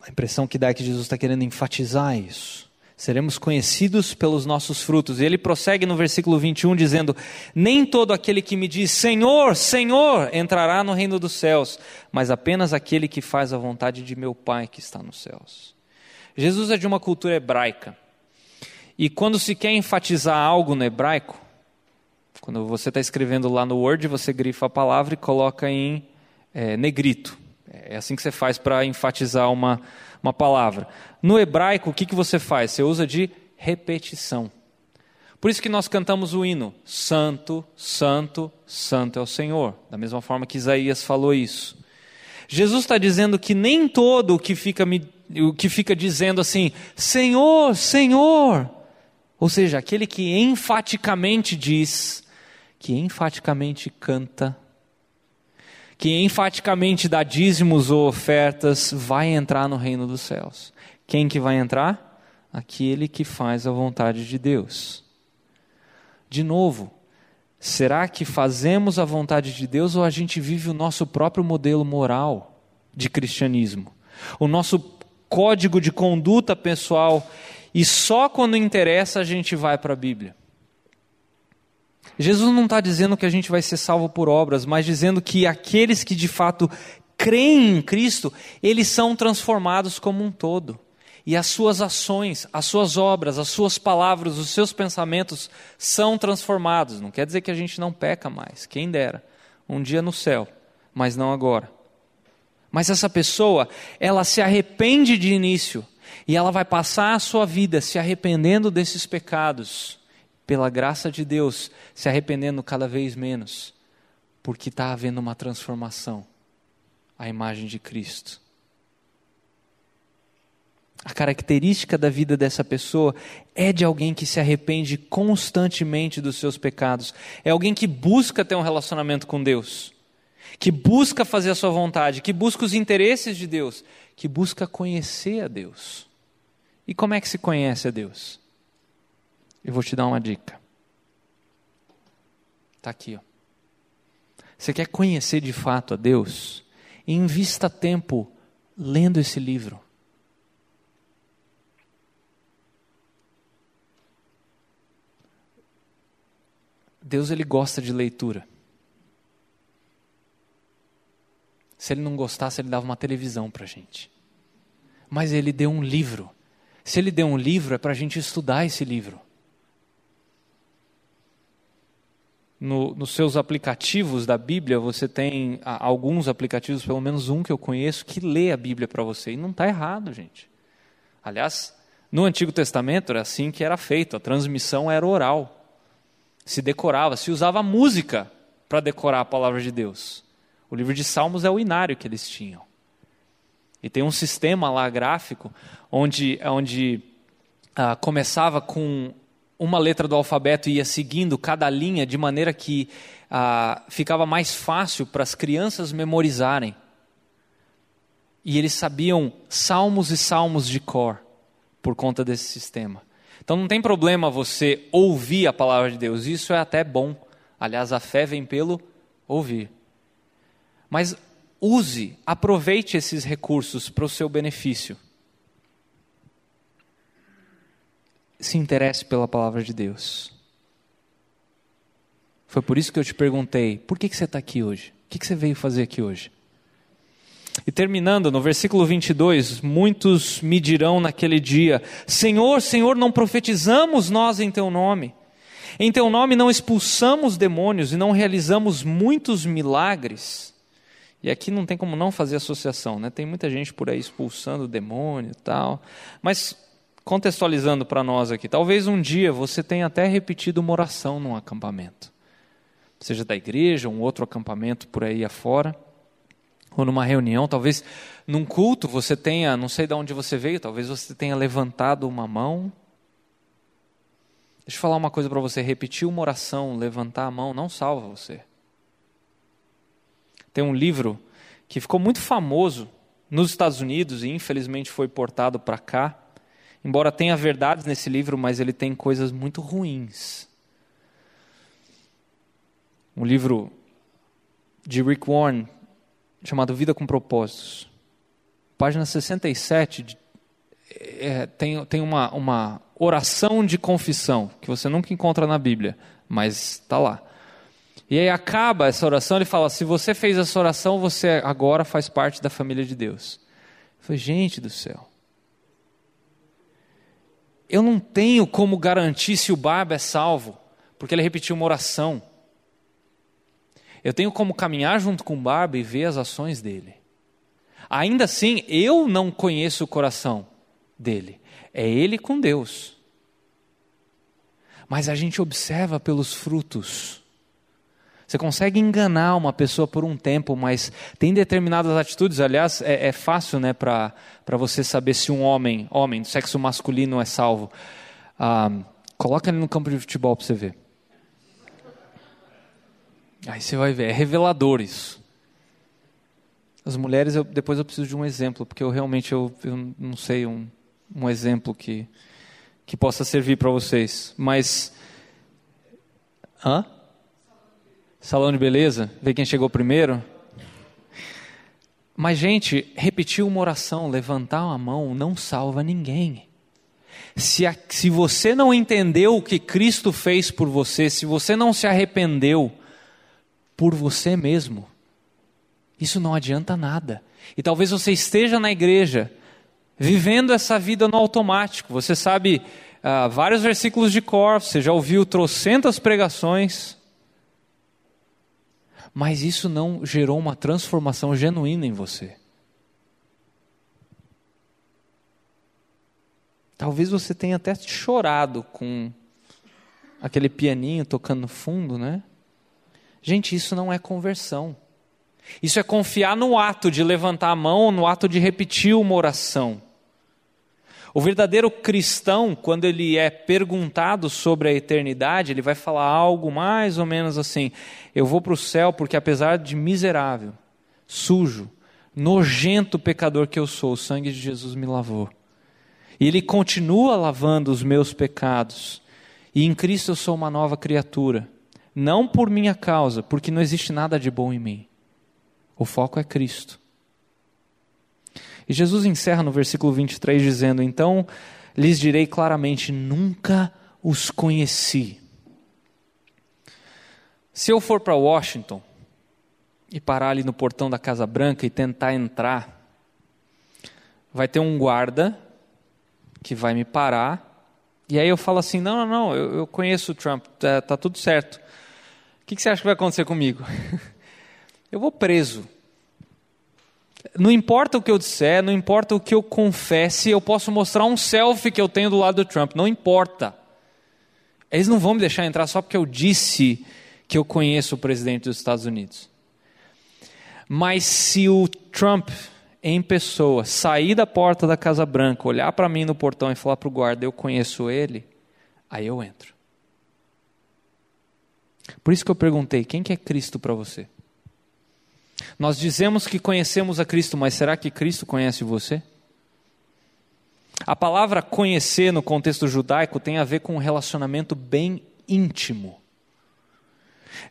a impressão que dá é que Jesus está querendo enfatizar isso. Seremos conhecidos pelos nossos frutos. E ele prossegue no versículo 21 dizendo: Nem todo aquele que me diz Senhor, Senhor, entrará no reino dos céus, mas apenas aquele que faz a vontade de meu Pai que está nos céus. Jesus é de uma cultura hebraica. E quando se quer enfatizar algo no hebraico, quando você está escrevendo lá no Word, você grifa a palavra e coloca em é, negrito. É assim que você faz para enfatizar uma, uma palavra. No hebraico, o que, que você faz? Você usa de repetição. Por isso que nós cantamos o hino: Santo, Santo, Santo é o Senhor. Da mesma forma que Isaías falou isso. Jesus está dizendo que nem todo o que fica, o que fica dizendo assim, Senhor, Senhor, ou seja, aquele que enfaticamente diz, que enfaticamente canta, que enfaticamente dá dízimos ou ofertas, vai entrar no reino dos céus. Quem que vai entrar? Aquele que faz a vontade de Deus. De novo, será que fazemos a vontade de Deus ou a gente vive o nosso próprio modelo moral de cristianismo? O nosso código de conduta pessoal e só quando interessa a gente vai para a Bíblia? Jesus não está dizendo que a gente vai ser salvo por obras, mas dizendo que aqueles que de fato creem em Cristo, eles são transformados como um todo. E as suas ações, as suas obras, as suas palavras, os seus pensamentos são transformados. Não quer dizer que a gente não peca mais, quem dera. Um dia no céu, mas não agora. Mas essa pessoa, ela se arrepende de início e ela vai passar a sua vida se arrependendo desses pecados pela graça de Deus, se arrependendo cada vez menos, porque está havendo uma transformação à imagem de Cristo. A característica da vida dessa pessoa é de alguém que se arrepende constantemente dos seus pecados, é alguém que busca ter um relacionamento com Deus, que busca fazer a sua vontade, que busca os interesses de Deus, que busca conhecer a Deus. E como é que se conhece a Deus? Eu vou te dar uma dica. Está aqui. Ó. Você quer conhecer de fato a Deus? Invista tempo lendo esse livro. Deus ele gosta de leitura. Se ele não gostasse, ele dava uma televisão para a gente. Mas ele deu um livro. Se ele deu um livro, é para a gente estudar esse livro. No, nos seus aplicativos da Bíblia, você tem alguns aplicativos, pelo menos um que eu conheço, que lê a Bíblia para você. E não está errado, gente. Aliás, no Antigo Testamento era assim que era feito, a transmissão era oral. Se decorava, se usava música para decorar a palavra de Deus. O livro de Salmos é o inário que eles tinham. E tem um sistema lá gráfico onde, onde ah, começava com uma letra do alfabeto ia seguindo cada linha de maneira que ah, ficava mais fácil para as crianças memorizarem. E eles sabiam salmos e salmos de cor por conta desse sistema. Então não tem problema você ouvir a palavra de Deus, isso é até bom. Aliás, a fé vem pelo ouvir. Mas use, aproveite esses recursos para o seu benefício. Se interesse pela palavra de Deus. Foi por isso que eu te perguntei: por que, que você está aqui hoje? O que, que você veio fazer aqui hoje? E terminando, no versículo 22, muitos me dirão naquele dia: Senhor, Senhor, não profetizamos nós em teu nome? Em teu nome não expulsamos demônios e não realizamos muitos milagres? E aqui não tem como não fazer associação, né? Tem muita gente por aí expulsando demônio e tal. Mas contextualizando para nós aqui, talvez um dia você tenha até repetido uma oração num acampamento, seja da igreja, um outro acampamento por aí afora, ou numa reunião, talvez num culto você tenha, não sei de onde você veio, talvez você tenha levantado uma mão Deixa eu falar uma coisa para você: repetir uma oração, levantar a mão, não salva você. Tem um livro que ficou muito famoso nos Estados Unidos e infelizmente foi portado para cá. Embora tenha verdades nesse livro, mas ele tem coisas muito ruins. Um livro de Rick Warren chamado Vida com Propósitos. Página 67 é, tem, tem uma, uma oração de confissão que você nunca encontra na Bíblia, mas está lá. E aí acaba essa oração, ele fala: se você fez essa oração, você agora faz parte da família de Deus. Eu falei, gente do céu. Eu não tenho como garantir se o Barba é salvo, porque ele repetiu uma oração. Eu tenho como caminhar junto com o Barba e ver as ações dele. Ainda assim, eu não conheço o coração dele. É ele com Deus. Mas a gente observa pelos frutos. Você consegue enganar uma pessoa por um tempo, mas tem determinadas atitudes. Aliás, é, é fácil né, para você saber se um homem, homem do sexo masculino é salvo. Ah, coloca ele no campo de futebol para você ver. Aí você vai ver, é revelador isso. As mulheres, eu, depois eu preciso de um exemplo, porque eu realmente eu, eu não sei um, um exemplo que, que possa servir para vocês. Mas. Hã? Salão de beleza, ver quem chegou primeiro. Mas, gente, repetir uma oração, levantar uma mão, não salva ninguém. Se, a, se você não entendeu o que Cristo fez por você, se você não se arrependeu por você mesmo, isso não adianta nada. E talvez você esteja na igreja, vivendo essa vida no automático. Você sabe ah, vários versículos de cor, você já ouviu trocentas pregações mas isso não gerou uma transformação genuína em você. Talvez você tenha até chorado com aquele pianinho tocando no fundo, né? Gente, isso não é conversão. Isso é confiar no ato de levantar a mão, no ato de repetir uma oração. O verdadeiro cristão, quando ele é perguntado sobre a eternidade, ele vai falar algo mais ou menos assim: Eu vou para o céu porque, apesar de miserável, sujo, nojento pecador que eu sou, o sangue de Jesus me lavou. E ele continua lavando os meus pecados. E em Cristo eu sou uma nova criatura. Não por minha causa, porque não existe nada de bom em mim. O foco é Cristo. E Jesus encerra no versículo 23 dizendo: Então lhes direi claramente: nunca os conheci. Se eu for para Washington e parar ali no portão da Casa Branca e tentar entrar, vai ter um guarda que vai me parar. E aí eu falo assim: não, não, não, eu, eu conheço o Trump, tá, tá tudo certo. O que, que você acha que vai acontecer comigo? [LAUGHS] eu vou preso. Não importa o que eu disser, não importa o que eu confesse, eu posso mostrar um selfie que eu tenho do lado do Trump, não importa. Eles não vão me deixar entrar só porque eu disse que eu conheço o presidente dos Estados Unidos. Mas se o Trump, em pessoa, sair da porta da Casa Branca, olhar para mim no portão e falar para o guarda, eu conheço ele, aí eu entro. Por isso que eu perguntei, quem que é Cristo para você? Nós dizemos que conhecemos a Cristo, mas será que Cristo conhece você? A palavra conhecer no contexto judaico tem a ver com um relacionamento bem íntimo.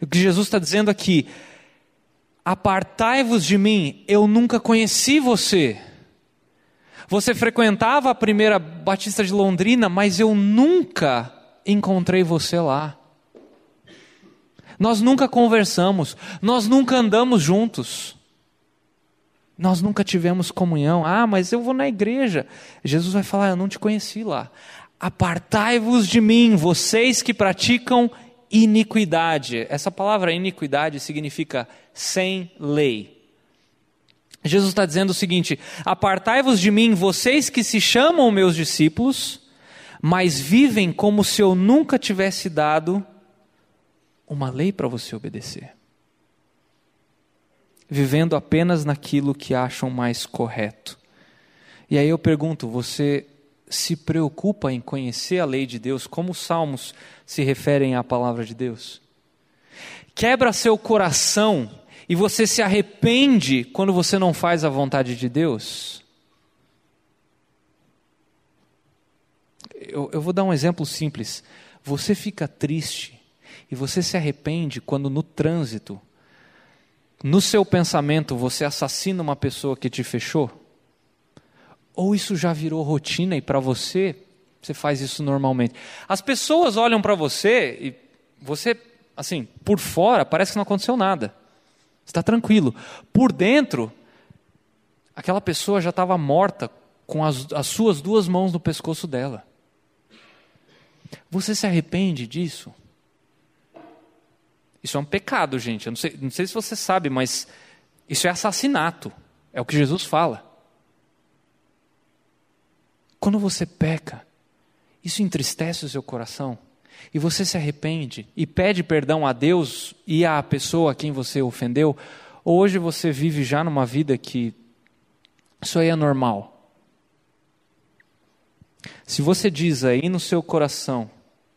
O que Jesus está dizendo aqui, apartai-vos de mim, eu nunca conheci você. Você frequentava a primeira Batista de Londrina, mas eu nunca encontrei você lá. Nós nunca conversamos, nós nunca andamos juntos. Nós nunca tivemos comunhão. Ah, mas eu vou na igreja. Jesus vai falar: Eu não te conheci lá. Apartai-vos de mim, vocês que praticam iniquidade. Essa palavra iniquidade significa sem lei. Jesus está dizendo o seguinte: Apartai-vos de mim, vocês que se chamam meus discípulos, mas vivem como se eu nunca tivesse dado uma lei para você obedecer. Vivendo apenas naquilo que acham mais correto. E aí eu pergunto: você se preocupa em conhecer a lei de Deus, como os salmos se referem à palavra de Deus? Quebra seu coração e você se arrepende quando você não faz a vontade de Deus? Eu, eu vou dar um exemplo simples. Você fica triste e você se arrepende quando no trânsito, no seu pensamento, você assassina uma pessoa que te fechou? Ou isso já virou rotina e para você, você faz isso normalmente? As pessoas olham para você e você, assim, por fora, parece que não aconteceu nada. Está tranquilo. Por dentro, aquela pessoa já estava morta com as, as suas duas mãos no pescoço dela. Você se arrepende disso? Isso é um pecado, gente. Eu não sei, não sei se você sabe, mas isso é assassinato. É o que Jesus fala. Quando você peca, isso entristece o seu coração e você se arrepende e pede perdão a Deus e à pessoa a quem você ofendeu, ou hoje você vive já numa vida que isso aí é normal. Se você diz aí no seu coração,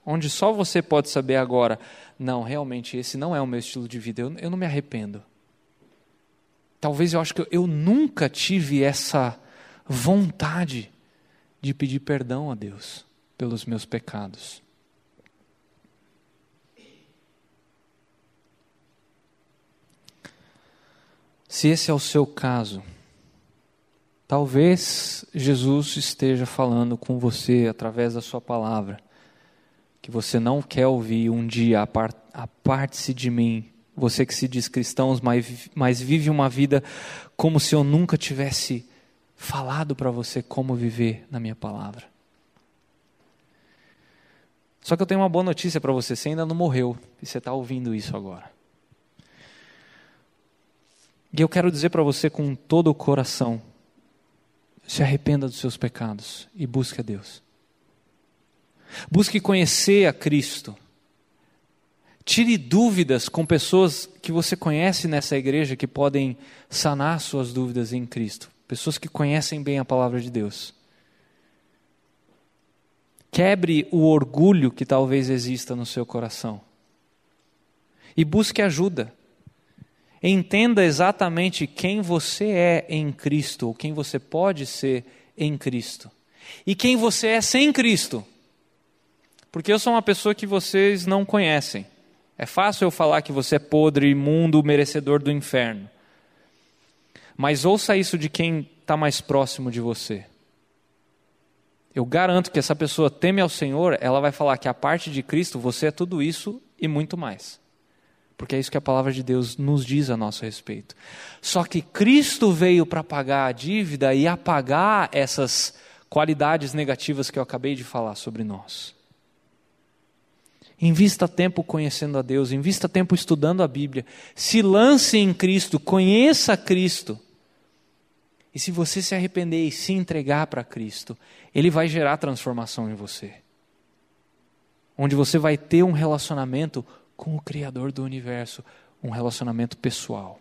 onde só você pode saber agora, não, realmente esse não é o meu estilo de vida, eu, eu não me arrependo. Talvez eu acho que eu, eu nunca tive essa vontade de pedir perdão a Deus pelos meus pecados. Se esse é o seu caso, talvez Jesus esteja falando com você através da sua palavra, que você não quer ouvir um dia, aparte-se de mim, você que se diz cristão, mas, vive uma vida como se eu nunca tivesse falado para você como viver na minha palavra. Só que eu tenho uma boa notícia para você: você ainda não morreu e você está ouvindo isso agora. E eu quero dizer para você com todo o coração: se arrependa dos seus pecados e busque a Deus. Busque conhecer a Cristo. Tire dúvidas com pessoas que você conhece nessa igreja que podem sanar suas dúvidas em Cristo pessoas que conhecem bem a palavra de Deus. Quebre o orgulho que talvez exista no seu coração. E busque ajuda. Entenda exatamente quem você é em Cristo, ou quem você pode ser em Cristo. E quem você é sem Cristo. Porque eu sou uma pessoa que vocês não conhecem. É fácil eu falar que você é podre, imundo, merecedor do inferno. Mas ouça isso de quem está mais próximo de você. Eu garanto que essa pessoa teme ao Senhor, ela vai falar que a parte de Cristo você é tudo isso e muito mais. Porque é isso que a palavra de Deus nos diz a nosso respeito. Só que Cristo veio para pagar a dívida e apagar essas qualidades negativas que eu acabei de falar sobre nós. Invista tempo conhecendo a Deus, invista tempo estudando a Bíblia, se lance em Cristo, conheça Cristo. E se você se arrepender e se entregar para Cristo, Ele vai gerar transformação em você. Onde você vai ter um relacionamento com o Criador do universo, um relacionamento pessoal.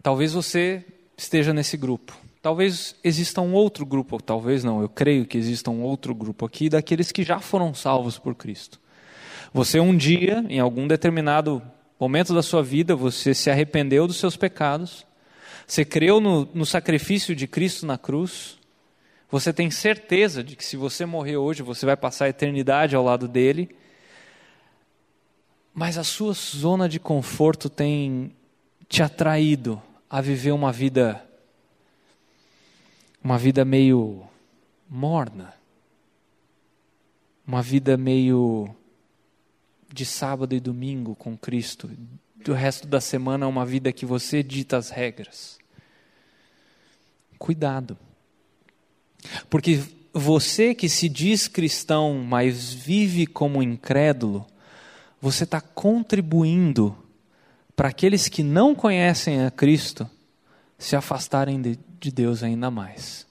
Talvez você esteja nesse grupo. Talvez exista um outro grupo, talvez não, eu creio que exista um outro grupo aqui daqueles que já foram salvos por Cristo. Você um dia, em algum determinado momento da sua vida você se arrependeu dos seus pecados, você creu no, no, sacrifício de Cristo na cruz, você tem certeza de que se você morrer hoje, você vai passar a eternidade ao lado dele, mas a sua zona de conforto tem te atraído a viver uma vida uma vida meio morna, uma vida meio de sábado e domingo com Cristo. Do resto da semana é uma vida que você dita as regras. Cuidado. Porque você que se diz cristão, mas vive como incrédulo, você está contribuindo para aqueles que não conhecem a Cristo se afastarem de, de Deus ainda mais.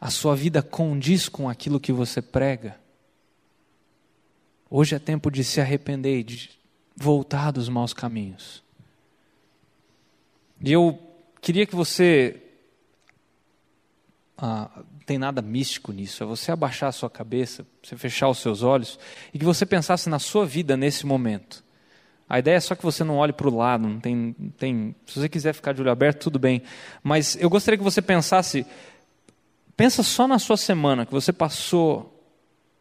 A sua vida condiz com aquilo que você prega. Hoje é tempo de se arrepender e de voltar dos maus caminhos. E eu queria que você. Ah, tem nada místico nisso, é você abaixar a sua cabeça, você fechar os seus olhos e que você pensasse na sua vida nesse momento. A ideia é só que você não olhe para o lado, não tem, tem. Se você quiser ficar de olho aberto, tudo bem. Mas eu gostaria que você pensasse. Pensa só na sua semana que você passou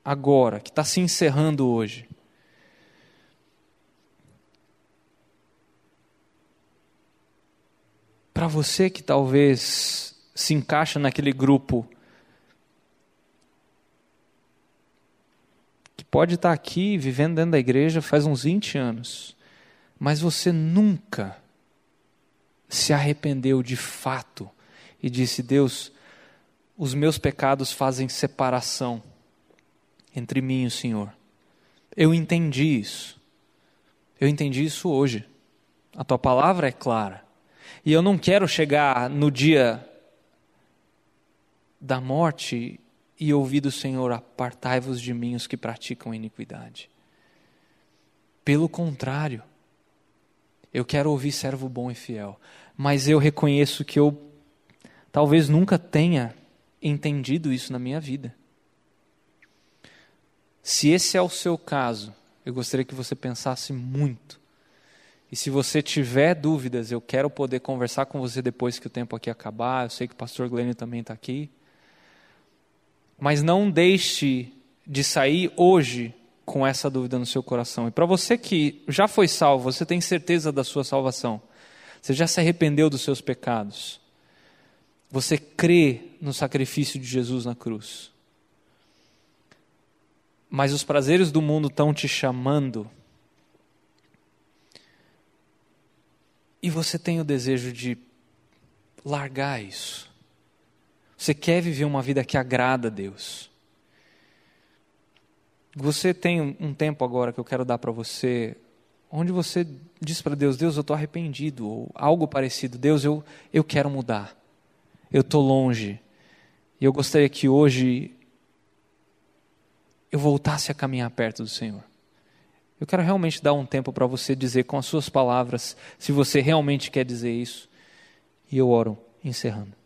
agora, que está se encerrando hoje. Para você que talvez se encaixa naquele grupo que pode estar tá aqui vivendo dentro da igreja faz uns 20 anos, mas você nunca se arrependeu de fato e disse: Deus, os meus pecados fazem separação entre mim e o Senhor. Eu entendi isso. Eu entendi isso hoje. A tua palavra é clara. E eu não quero chegar no dia da morte e ouvir do Senhor: apartai-vos de mim os que praticam iniquidade. Pelo contrário, eu quero ouvir servo bom e fiel, mas eu reconheço que eu talvez nunca tenha entendido isso na minha vida. Se esse é o seu caso, eu gostaria que você pensasse muito. E se você tiver dúvidas, eu quero poder conversar com você depois que o tempo aqui acabar. Eu sei que o pastor Glênio também está aqui. Mas não deixe de sair hoje com essa dúvida no seu coração. E para você que já foi salvo, você tem certeza da sua salvação. Você já se arrependeu dos seus pecados. Você crê no sacrifício de Jesus na cruz mas os prazeres do mundo estão te chamando. E você tem o desejo de largar isso. Você quer viver uma vida que agrada a Deus. Você tem um tempo agora que eu quero dar para você, onde você diz para Deus: Deus, eu estou arrependido, ou algo parecido. Deus, eu, eu quero mudar. Eu estou longe. E eu gostaria que hoje eu voltasse a caminhar perto do Senhor. Eu quero realmente dar um tempo para você dizer com as suas palavras, se você realmente quer dizer isso. E eu oro encerrando.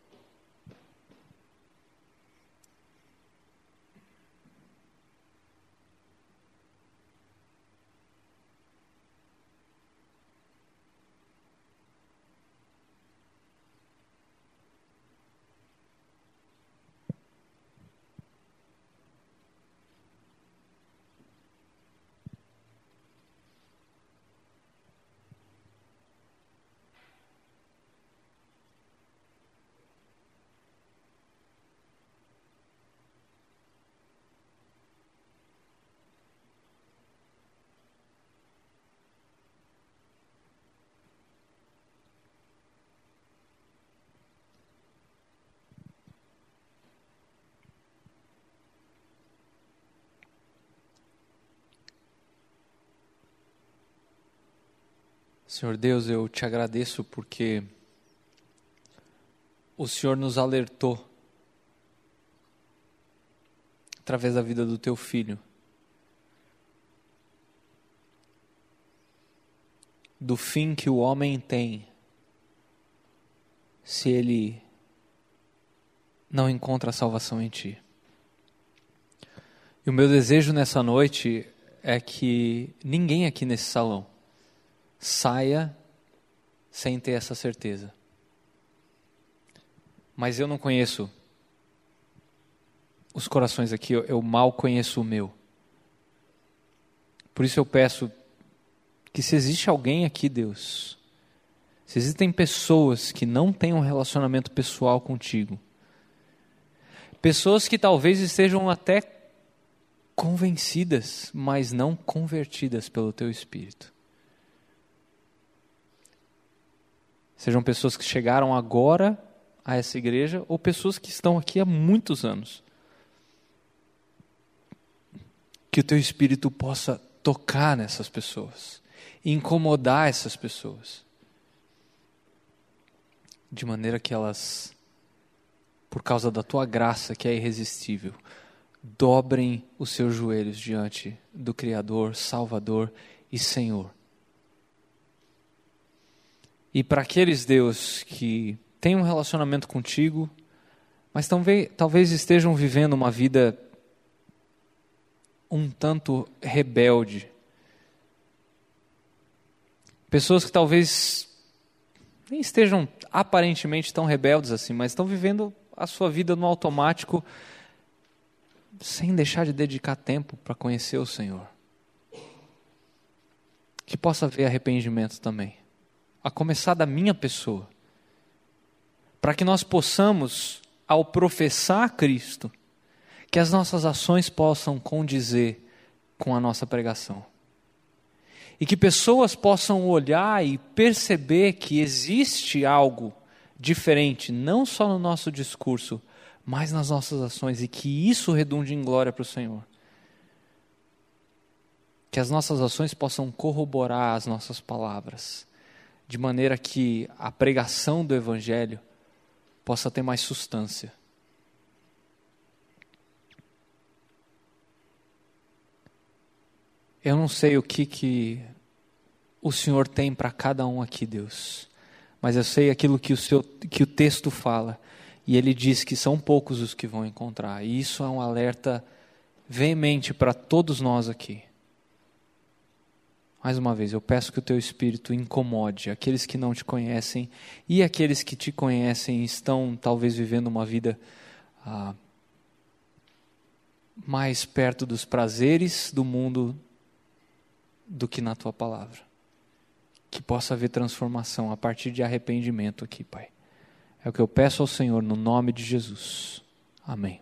Senhor Deus, eu te agradeço porque o Senhor nos alertou através da vida do teu filho do fim que o homem tem se ele não encontra a salvação em ti. E o meu desejo nessa noite é que ninguém aqui nesse salão saia sem ter essa certeza. Mas eu não conheço os corações aqui, eu, mal conheço o meu. Por isso eu peço que se existe alguém aqui, Deus, se existem pessoas que não têm um relacionamento pessoal contigo, pessoas que talvez estejam até convencidas, mas não convertidas pelo teu espírito. Sejam pessoas que chegaram agora a essa igreja ou pessoas que estão aqui há muitos anos. Que o teu espírito possa tocar nessas pessoas, incomodar essas pessoas, de maneira que elas, por causa da tua graça que é irresistível, dobrem os seus joelhos diante do Criador, Salvador e Senhor e para aqueles, Deus, que têm um relacionamento contigo, mas talvez, talvez estejam vivendo uma vida um tanto rebelde. Pessoas que talvez nem estejam aparentemente tão rebeldes assim, mas estão vivendo a sua vida no automático sem deixar de dedicar tempo para conhecer o Senhor. Que possa haver arrependimento também, a começar da minha pessoa, para que nós possamos, ao professar Cristo, que as nossas ações possam condizer com a nossa pregação. E que pessoas possam olhar e perceber que existe algo diferente, não só no nosso discurso, mas nas nossas ações, e que isso redunde em glória para o Senhor. Que as nossas ações possam corroborar as nossas palavras, de maneira que a pregação do Evangelho possa ter mais substância. Eu não sei o que, que o Senhor tem para cada um aqui, Deus, mas eu sei aquilo que o, seu, que o texto fala, e ele diz que são poucos os que vão encontrar, e isso é um alerta veemente para todos nós aqui. Mais uma vez, eu peço que o teu espírito incomode aqueles que não te conhecem e aqueles que te conhecem estão talvez vivendo uma vida ah, mais perto dos prazeres do mundo do que na tua palavra. Que possa haver transformação a partir de arrependimento aqui, Pai. É o que eu peço ao Senhor no nome de Jesus. Amém.